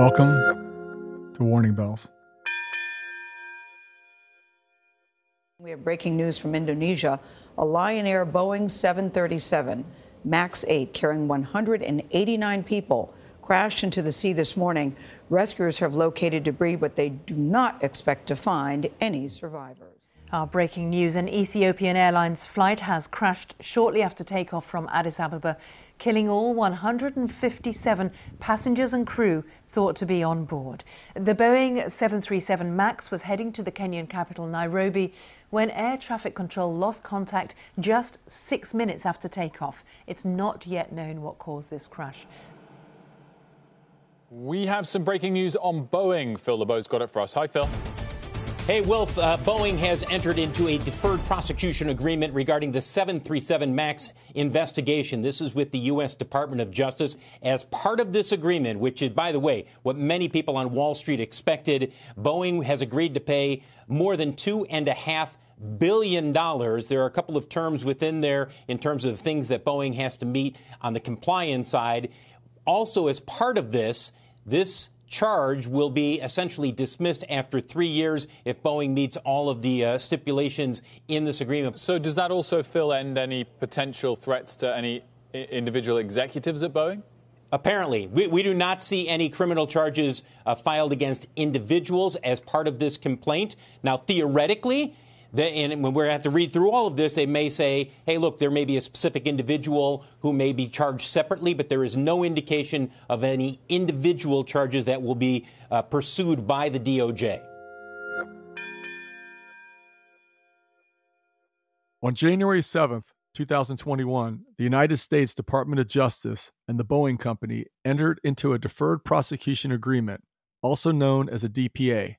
Welcome to Warning Bells. We have breaking news from Indonesia. A Lion Air Boeing 737 MAX 8 carrying 189 people crashed into the sea this morning. Rescuers have located debris, but they do not expect to find any survivors. Our breaking news an Ethiopian Airlines flight has crashed shortly after takeoff from Addis Ababa, killing all 157 passengers and crew thought to be on board. The Boeing 737 MAX was heading to the Kenyan capital, Nairobi, when air traffic control lost contact just six minutes after takeoff. It's not yet known what caused this crash. We have some breaking news on Boeing. Phil LeBeau's got it for us. Hi, Phil. Hey, Wilf, uh, Boeing has entered into a deferred prosecution agreement regarding the 737 MAX investigation. This is with the U.S. Department of Justice. As part of this agreement, which is, by the way, what many people on Wall Street expected, Boeing has agreed to pay more than two and a half billion dollars. There are a couple of terms within there in terms of things that Boeing has to meet on the compliance side. Also, as part of this, this charge will be essentially dismissed after three years if Boeing meets all of the uh, stipulations in this agreement. So, does that also fill end any potential threats to any individual executives at Boeing? Apparently, we, we, do not see any criminal charges uh, filed against individuals as part of this complaint. Now, theoretically, they, and when we have to read through all of this, they may say, hey, look, there may be a specific individual who may be charged separately, but there is no indication of any individual charges that will be uh, pursued by the DOJ. On January 7th, 2021, the United States Department of Justice and the Boeing Company entered into a deferred prosecution agreement, also known as a DPA,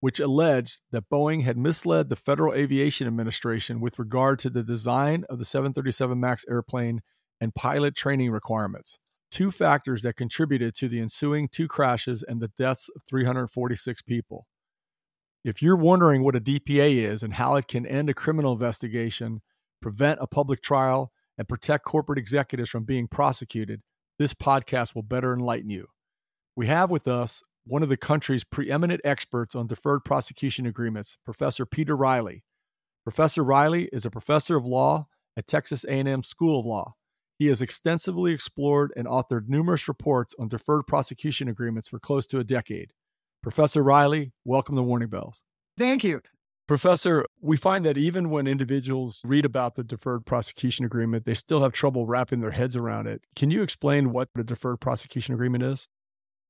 which alleged that Boeing had misled the Federal Aviation Administration with regard to the design of the 737 MAX airplane and pilot training requirements, two factors that contributed to the ensuing two crashes and the deaths of 346 people. If you're wondering what a DPA is and how it can end a criminal investigation, prevent a public trial, and protect corporate executives from being prosecuted, this podcast will better enlighten you. We have with us one of the country's preeminent experts on deferred prosecution agreements, Professor Peter Reilly. Professor Reilly is a professor of law at Texas A&M School of Law. He has extensively explored and authored numerous reports on deferred prosecution agreements for close to a decade. Professor Reilly, welcome to Warning Bells. Thank you. Professor, we find that even when individuals read about the deferred prosecution agreement, they still have trouble wrapping their heads around it. Can you explain what the deferred prosecution agreement is?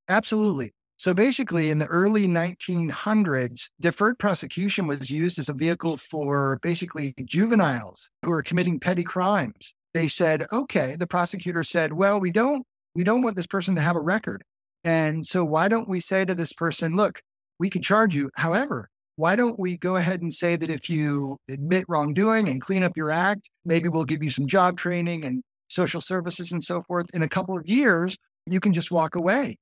Absolutely. So basically, in the early 1900s, deferred prosecution was used as a vehicle for basically juveniles who are committing petty crimes. They said, okay, the prosecutor said, well, we don't we don't want this person to have a record. And so why don't we say to this person, look, we can charge you. However, why don't we go ahead and say that if you admit wrongdoing and clean up your act, maybe we'll give you some job training and social services and so forth. In a couple of years, you can just walk away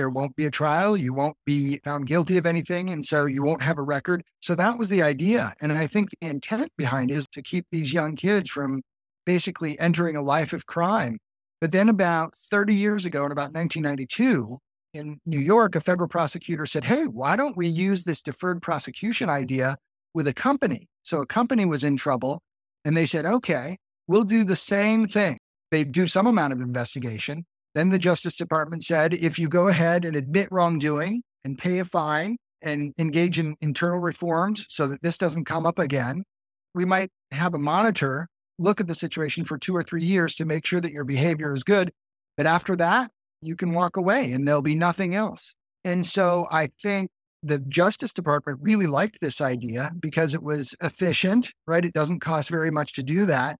there won't be a trial. You won't be found guilty of anything. And so you won't have a record. So that was the idea. And I think the intent behind is to keep these young kids from basically entering a life of crime. But then about 30 years ago, in about 1992, in New York, a federal prosecutor said, Hey, why don't we use this deferred prosecution idea with a company? So a company was in trouble. And they said, Okay, we'll do the same thing. They do some amount of investigation. Then the Justice Department said if you go ahead and admit wrongdoing and pay a fine and engage in internal reforms so that this doesn't come up again, we might have a monitor look at the situation for two or three years to make sure that your behavior is good. But after that, you can walk away and there'll be nothing else. And so I think the Justice Department really liked this idea because it was efficient, right? It doesn't cost very much to do that.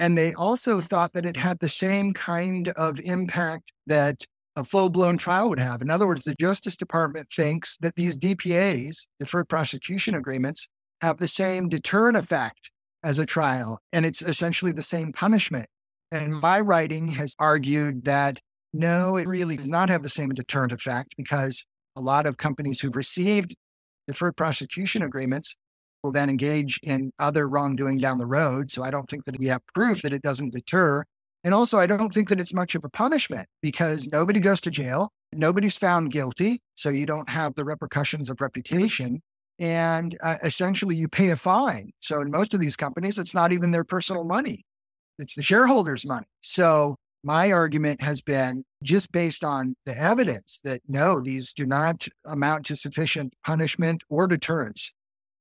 And they also thought that it had the same kind of impact that a full blown trial would have. In other words, the Justice Department thinks that these DPAs, deferred prosecution agreements, have the same deterrent effect as a trial, and it's essentially the same punishment. And my writing has argued that no, it really does not have the same deterrent effect because a lot of companies who've received deferred prosecution agreements will then engage in other wrongdoing down the road. So I don't think that we have proof that it doesn't deter. And also, I don't think that it's much of a punishment because nobody goes to jail. Nobody's found guilty, so you don't have the repercussions of reputation. And uh, essentially, you pay a fine. So, in most of these companies, it's not even their personal money, it's the shareholders' money. So, my argument has been just based on the evidence that no, these do not amount to sufficient punishment or deterrence.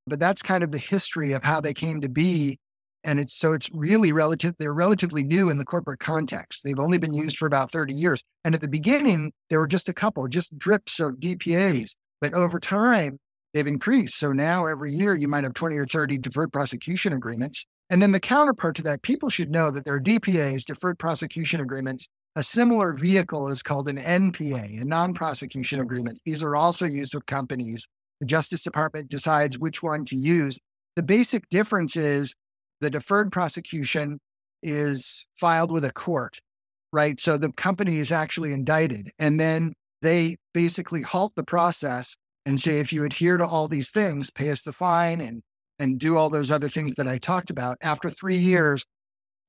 But that's kind of the history of how they came to be and it's so it's really relative they're relatively new in the corporate context. They've only been used for about 30 years and at the beginning there were just a couple just drips of dpas but over time they've increased. So now every year you might have 20 or 30 deferred prosecution agreements and then the counterpart to that people should know that there are dpas deferred prosecution agreements. A similar vehicle is called an npa a non-prosecution agreement. These are also used with companies the justice department decides which one to use the basic difference is the deferred prosecution is filed with a court, right? So the company is actually indicted. And then they basically halt the process and say, if you adhere to all these things, pay us the fine and and do all those other things that I talked about. After three years,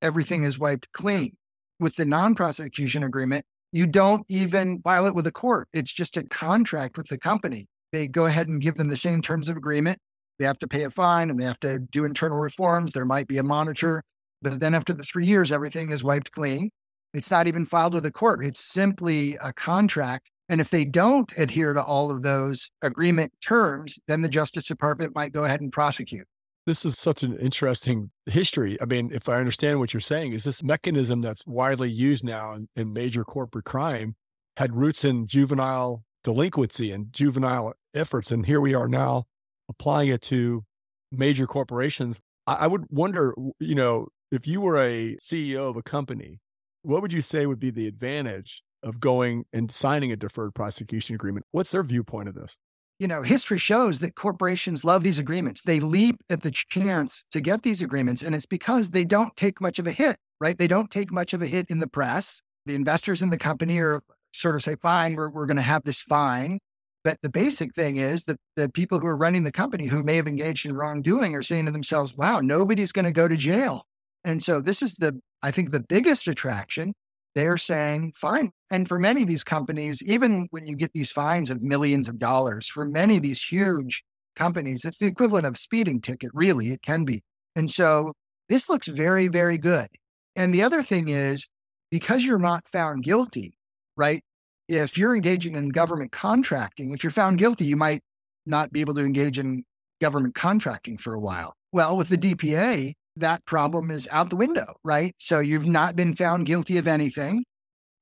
everything is wiped clean. With the non-prosecution agreement, you don't even file it with a court. It's just a contract with the company. They go ahead and give them the same terms of agreement they have to pay a fine and they have to do internal reforms. There might be a monitor. But then after the three years, everything is wiped clean. It's not even filed with the court. It's simply a contract. And if they don't adhere to all of those agreement terms, then the Justice Department might go ahead and prosecute. This is such an interesting history. I mean, if I understand what you're saying, is this mechanism that's widely used now in, in major corporate crime had roots in juvenile delinquency and juvenile efforts. And here we are now applying it to major corporations, I, I would wonder, you know, if you were a CEO of a company, what would you say would be the advantage of going and signing a deferred prosecution agreement? What's their viewpoint of this? You know, history shows that corporations love these agreements. They leap at the chance to get these agreements, and it's because they don't take much of a hit, right? They don't take much of a hit in the press. The investors in the company are sort of say, fine, we're, we're going to have this fine. But the basic thing is that the people who are running the company who may have engaged in wrongdoing are saying to themselves, wow, nobody's going to go to jail. And so this is the, I think, the biggest attraction. They're saying, fine. And for many of these companies, even when you get these fines of millions of dollars, for many of these huge companies, it's the equivalent of speeding ticket, really. It can be. And so this looks very, very good. And the other thing is, because you're not found guilty, right? If you're engaging in government contracting, if you're found guilty, you might not be able to engage in government contracting for a while. Well, with the DPA, that problem is out the window, right? So you've not been found guilty of anything.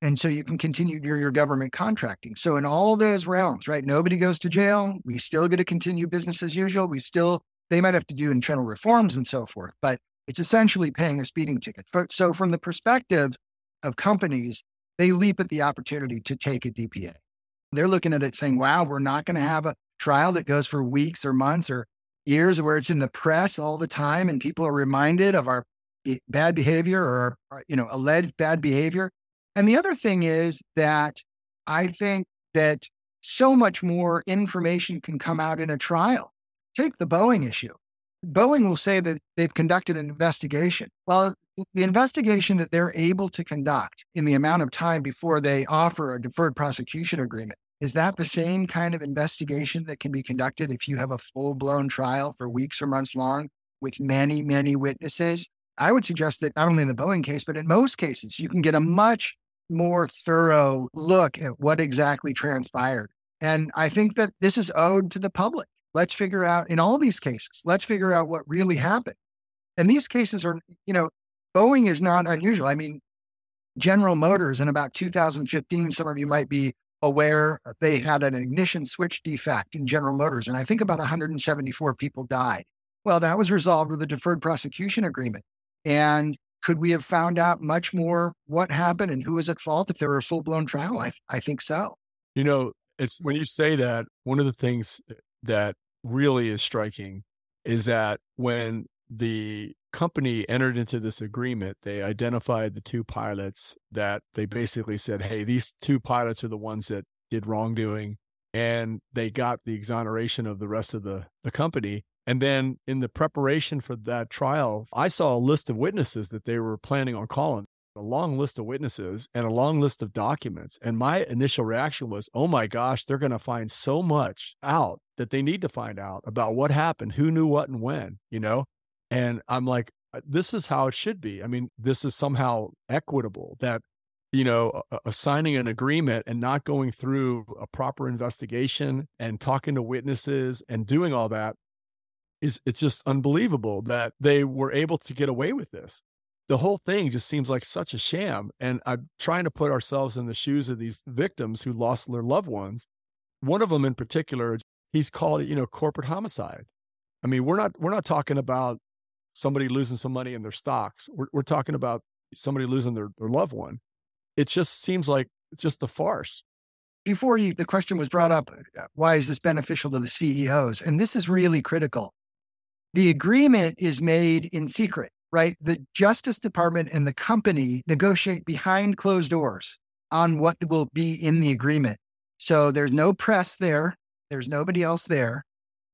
And so you can continue your, your government contracting. So in all those realms, right? Nobody goes to jail. We still get to continue business as usual. We still, they might have to do internal reforms and so forth, but it's essentially paying a speeding ticket. So from the perspective of companies, they leap at the opportunity to take a DPA. They're looking at it saying, wow, we're not going to have a trial that goes for weeks or months or years where it's in the press all the time and people are reminded of our bad behavior or, you know alleged bad behavior. And the other thing is that i think that so much more information can come out in a trial. Take the boeing issue boeing will say that they've conducted an investigation well the investigation that they're able to conduct in the amount of time before they offer a deferred prosecution agreement is that the same kind of investigation that can be conducted if you have a full blown trial for weeks or months long with many, many witnesses? I would suggest that not only in the Boeing case, but in most cases, you can get a much more thorough look at what exactly transpired. And I think that this is owed to the public. Let's figure out in all these cases, let's figure out what really happened. And these cases are, you know, Boeing is not unusual. I mean, General Motors in about 2015, some of you might be aware, uh, they had an ignition switch defect in General Motors, and I think about 174 people died. Well, that was resolved with a deferred prosecution agreement. And could we have found out much more what happened and who was at fault if there were a full blown trial? I, I think so. You know, it's when you say that, one of the things eh, that really is striking is that when the company entered into this agreement, they identified the two pilots that they basically said, hey, these two pilots are the ones that did wrongdoing. And they got the exoneration of the rest of the, the company. And then in the preparation for that trial, I saw a list of witnesses that they were planning on calling. a long list of witnesses and a long list of documents. And my initial reaction was, oh my gosh, they're going to find so much out that they need to find out about what happened, who knew what and when, you know? And I'm like, uh, this is how it should be. I mean, this is somehow equitable that, you know, assigning an agreement and not going through a proper investigation and talking to witnesses and doing all that is it's just unbelievable that they were able to get away with this the whole thing just seems like such a sham. And I'm trying to put ourselves in the shoes of these victims who lost their loved ones. One of them in particular, he's called it, you know, corporate homicide. I mean, we're not we're not talking about somebody losing some money in their stocks. We're we're talking about somebody losing their, their loved one. It just seems like it's just a farce. Before the question was brought up, uh, why is this beneficial to the CEOs? And this is really critical. The agreement is made in secret right? The Justice Department and the company negotiate behind closed doors on what will be in the agreement. So there's no press there, there's nobody else there.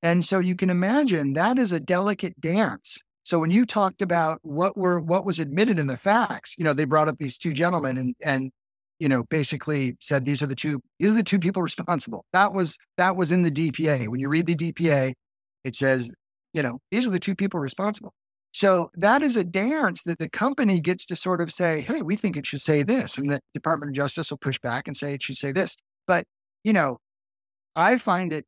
And so you can imagine that is a delicate dance. So when you talked about what were what was admitted in the facts, you know, they brought up these two gentlemen and and you know basically said these are the two these are the two people responsible. That was that was in the DPA. When you read the DPA, it says, you know, these are the two people responsible. So that is a dance that the company gets to sort of say, hey, we think it should say this. And the Department of Justice will push back and say it should say this. But, you know, I find it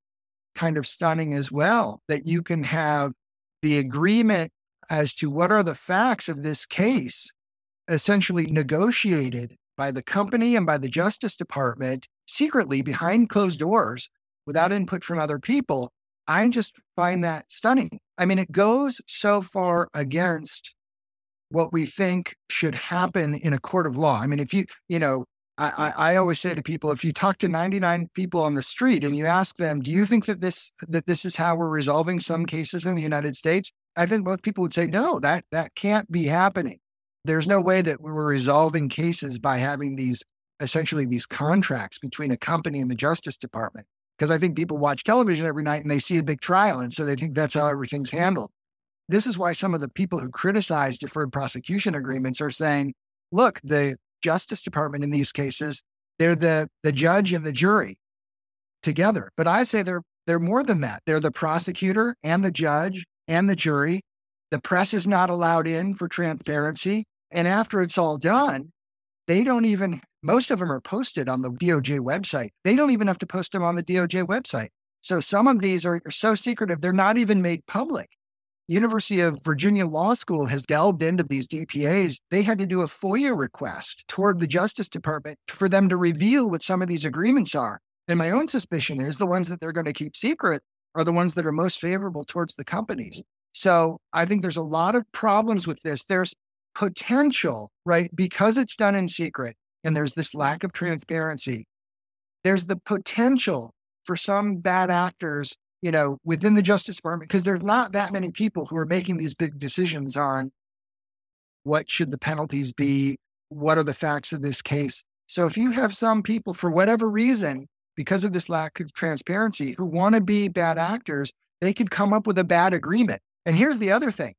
kind of stunning as well that you can have the agreement as to what are the facts of this case essentially negotiated by the company and by the Justice Department secretly behind closed doors without input from other people. I just find that stunning. I mean, it goes so far against what we think should happen in a court of law. I mean, if you, you know, I, I, always say to people, if you talk to 99 people on the street and you ask them, do you think that this that this is how we're resolving some cases in the United States? I think most people would say, no, that that can't be happening. There's no way that we're resolving cases by having these essentially these contracts between a company and the Justice Department because I think people watch television every night and they see a big trial. And so they think that's how everything's handled. This is why some of the people who criticize deferred prosecution agreements are saying, look, the Justice Department in these cases, they're the, the judge and the jury together. But I say they're, they're more than that. They're the prosecutor and the judge and the jury. The press is not allowed in for transparency. And after it's all done, they don't even most of them are posted on the DOJ website. They don't even have to post them on the DOJ website. So some of these are, are so secretive, they're not even made public. University of Virginia Law School has delved into these DPAs. They had to do a FOIA request toward the Justice Department for them to reveal what some of these agreements are. And my own suspicion is the ones that they're going to keep secret are the ones that are most favorable towards the companies. So I think there's a lot of problems with this. There's potential, right? Because it's done in secret, and there's this lack of transparency, there's the potential for some bad actors, you know, within the Justice Department, because there's not that many people who are making these big decisions on what should the penalties be, what are the facts of this case. So if you have some people, for whatever reason, because of this lack of transparency, who want to be bad actors, they could come up with a bad agreement. And here's the other thing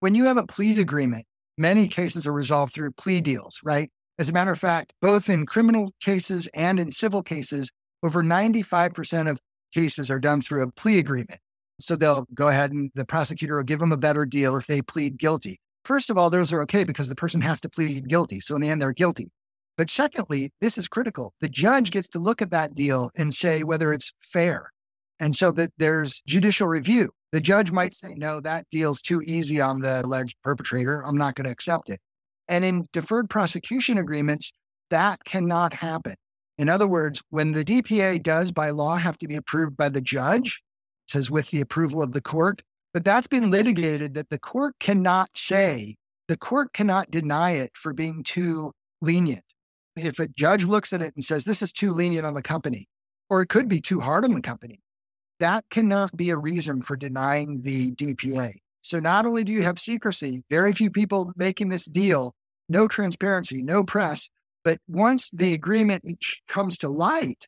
when you have a plea agreement, many cases are resolved through plea deals, right? As a matter of fact, both in criminal cases and in civil cases, over 95% of cases are done through a plea agreement. So they'll go ahead and the prosecutor will give them a better deal if they plead guilty. First of all, those are okay because the person has to plead guilty. So in the end, they're guilty. But secondly, this is critical. The judge gets to look at that deal and say whether it's fair. And so that there's judicial review. The judge might say, no, that deal's too easy on the alleged perpetrator. I'm not going to accept it. And in deferred prosecution agreements, that cannot happen. In other words, when the DPA does by law have to be approved by the judge, says with the approval of the court, but that's been litigated that the court cannot say, the court cannot deny it for being too lenient. If a judge looks at it and says, this is too lenient on the company, or it could be too hard on the company, that cannot be a reason for denying the DPA. So not only do you have secrecy, very few people making this deal, no transparency, no press, but once the agreement comes to light,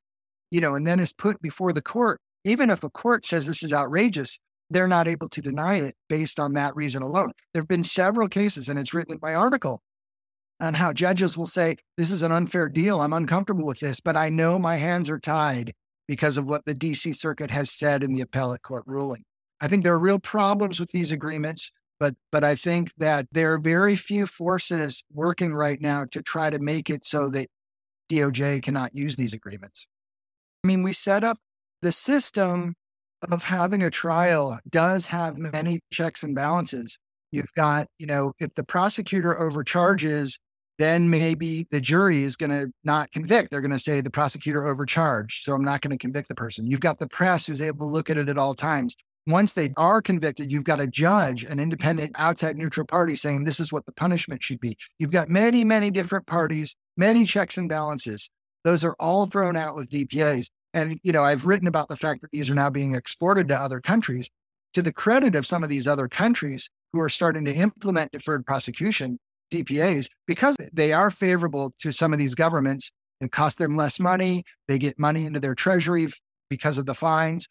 you know, and then is put before the court, even if a court says this is outrageous, they're not able to deny it based on that reason alone. There have been several cases, and it's written in my article, on how judges will say, This is an unfair deal. I'm uncomfortable with this, but I know my hands are tied because of what the DC Circuit has said in the appellate court ruling. I think there are real problems with these agreements, but but I think that there are very few forces working right now to try to make it so that DOJ cannot use these agreements. I mean, we set up the system of having a trial does have many checks and balances. You've got, you know, if the prosecutor overcharges, then maybe the jury is going to not convict. They're going to say the prosecutor overcharged, so I'm not going to convict the person. You've got the press who's able to look at it at all times. Once they are convicted, you've got a judge, an independent, outside neutral party saying this is what the punishment should be. You've got many, many different parties, many checks and balances. Those are all thrown out with DPAs. And, you know, I've written about the fact that these are now being exported to other countries. To the credit of some of these other countries who are starting to implement deferred prosecution, DPAs, because they are favorable to some of these governments, it costs them less money. They get money into their treasury because of the fines.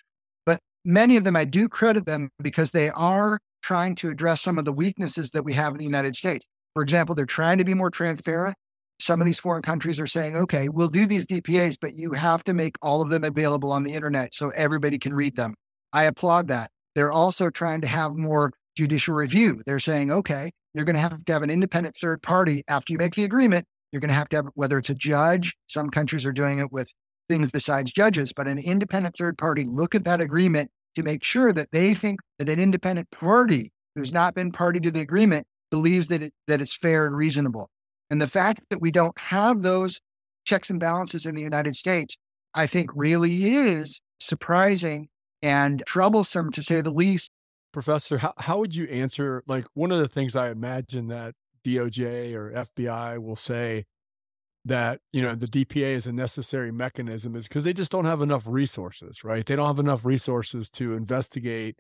Many of them, I do credit them because they are trying to address some of the weaknesses that we have in the United States. For example, they're trying to be more transparent some of these foreign countries are saying, okay, we'll do these DPAs, but you have to make all of them available on the internet so everybody can read them. I applaud that. They're also trying to have more judicial review. They're saying, okay, you're going to have to have an independent third party after you make the agreement. You're going to have to have, whether it's a judge, some countries are doing it with things besides judges, but an independent third party look at that agreement to make sure that they think that an independent party who's not been party to the agreement believes that, it, that it's fair and reasonable. And the fact that we don't have those checks and balances in the United States, I think really is surprising and troublesome to say the least. Professor, how, how would you answer? Like, one of the things I imagine that DOJ or FBI will say that, you know, the DPA is a necessary mechanism is because they just don't have enough resources, right? They don't have enough resources to investigate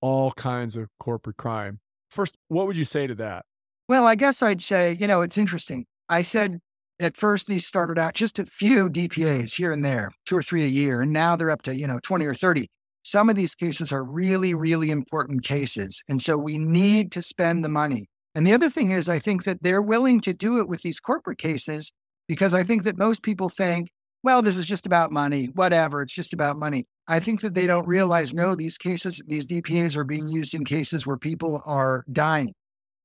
all kinds of corporate crime. First, what would you say to that? Well, I guess I'd say, you know, it's interesting. I said at first these started out just a few DPAs here and there, two or three a year, and now they're up to, you know, 20 or 30. Some of these cases are really, really important cases. And so we need to spend the money. And the other thing is, I think that they're willing to do it with these corporate cases because I think that most people think, well, this is just about money, whatever, it's just about money. I think that they don't realize, no, these cases, these DPAs are being used in cases where people are dying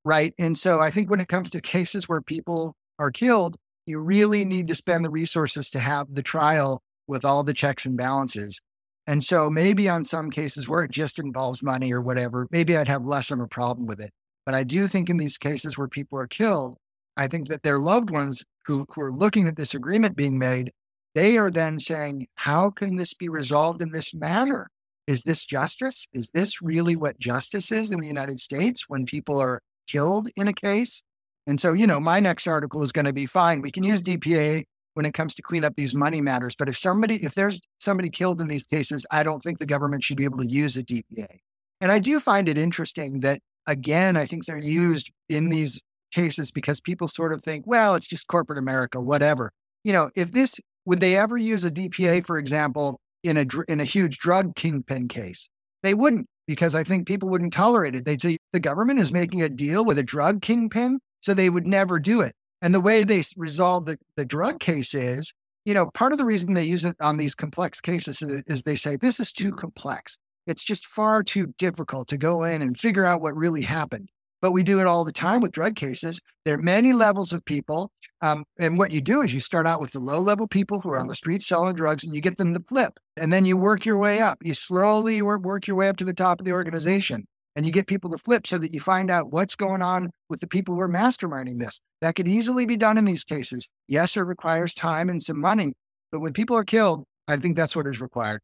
right? And so I think when it comes to cases where people are killed, you really need to spend the resources to have the trial with all the checks and balances. And so maybe on some cases where it just involves money or whatever, maybe I'd have less of a problem with it. But I do think in these cases where people are killed, I think that their loved ones who, who are looking at this agreement being made, they are then saying, how can this be resolved in this manner? Is this justice? Is this really what justice is in the United States when people are killed in a case. And so, you know, my next article is going to be fine. We can use DPA when it comes to clean up these money matters. But if somebody, if there's somebody killed in these cases, I don't think the government should be able to use a DPA. And I do find it interesting that, again, I think they're used in these cases because people sort of think, well, it's just corporate America, whatever. You know, if this, would they ever use a DPA, for example, in a, in a huge drug kingpin case? They wouldn't because I think people wouldn't tolerate it. They'd say the government is making a deal with a drug kingpin, so they would never do it. And the way they resolve the, the drug case is, you know, part of the reason they use it on these complex cases is, is they say this is too complex. It's just far too difficult to go in and figure out what really happened but we do it all the time with drug cases. There are many levels of people. Um, and what you do is you start out with the low level people who are on the street selling drugs and you get them to flip. And then you work your way up. You slowly work your way up to the top of the organization and you get people to flip so that you find out what's going on with the people who are masterminding this. That could easily be done in these cases. Yes, it requires time and some money, but when people are killed, I think that's what is required.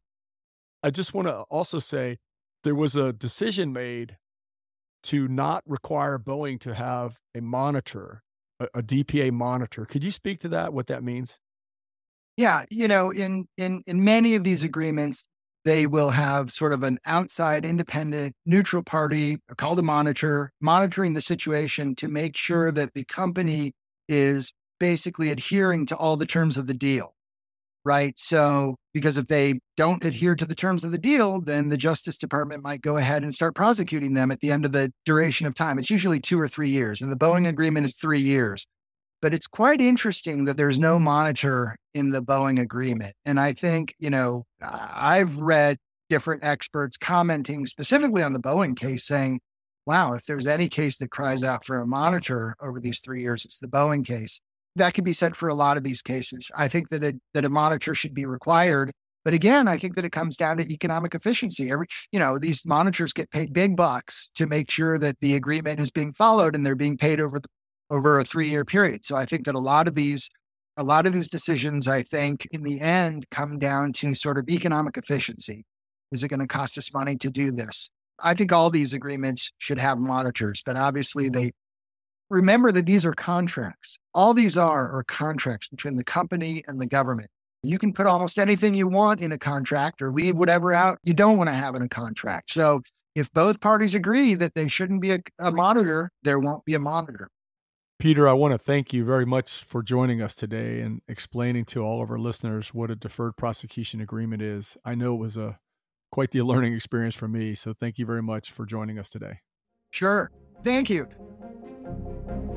I just want to also say there was a decision made to not require Boeing to have a monitor, a, a, DPA monitor. Could you speak to that? What that means? Yeah, you know, in in in many of these agreements, they will have sort of an outside, independent, neutral party uh, called a monitor, monitoring the situation to make sure mm-hmm. that the company is basically adhering to all the terms of the deal right? So, because if they don't adhere to the terms of the deal, then the Justice Department might go ahead and start prosecuting them at the end of the duration of time. It's usually two or three years, and the Boeing agreement is three years. But it's quite interesting that there's no monitor in the Boeing agreement. And I think, you know, I've read different experts commenting specifically on the Boeing case saying, wow, if there's any case that cries out for a monitor over these three years, it's the Boeing case. That could be said for a lot of these cases. I think that a, that a monitor should be required. But again, I think that it comes down to economic efficiency. Every, you know, these monitors get paid big bucks to make sure that the agreement is being followed and they're being paid over the over a three year period. So I think that a lot of these, a lot of these decisions, I think in the end come down to sort of economic efficiency. Is it going to cost us money to do this? I think all these agreements should have monitors, but obviously they remember that these are contracts. All these are are contracts between the company and the government. You can put almost anything you want in a contract or leave whatever out you don't want to have in a contract. So if both parties agree that they shouldn't be a, a monitor, there won't be a monitor. Peter, I want to thank you very much for joining us today and explaining to all of our listeners what a deferred prosecution agreement is. I know it was a quite the learning experience for me, so thank you very much for joining us today. Sure. Thank you. Thank you.